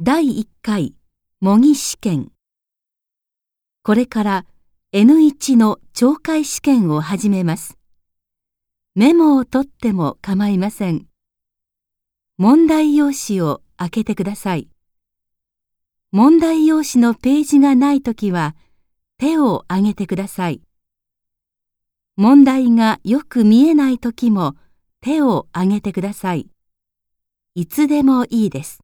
第1回模擬試験これから N1 の懲戒試験を始めます。メモを取っても構いません。問題用紙を開けてください。問題用紙のページがないときは手を挙げてください。問題がよく見えないときも手を挙げてください。いつでもいいです。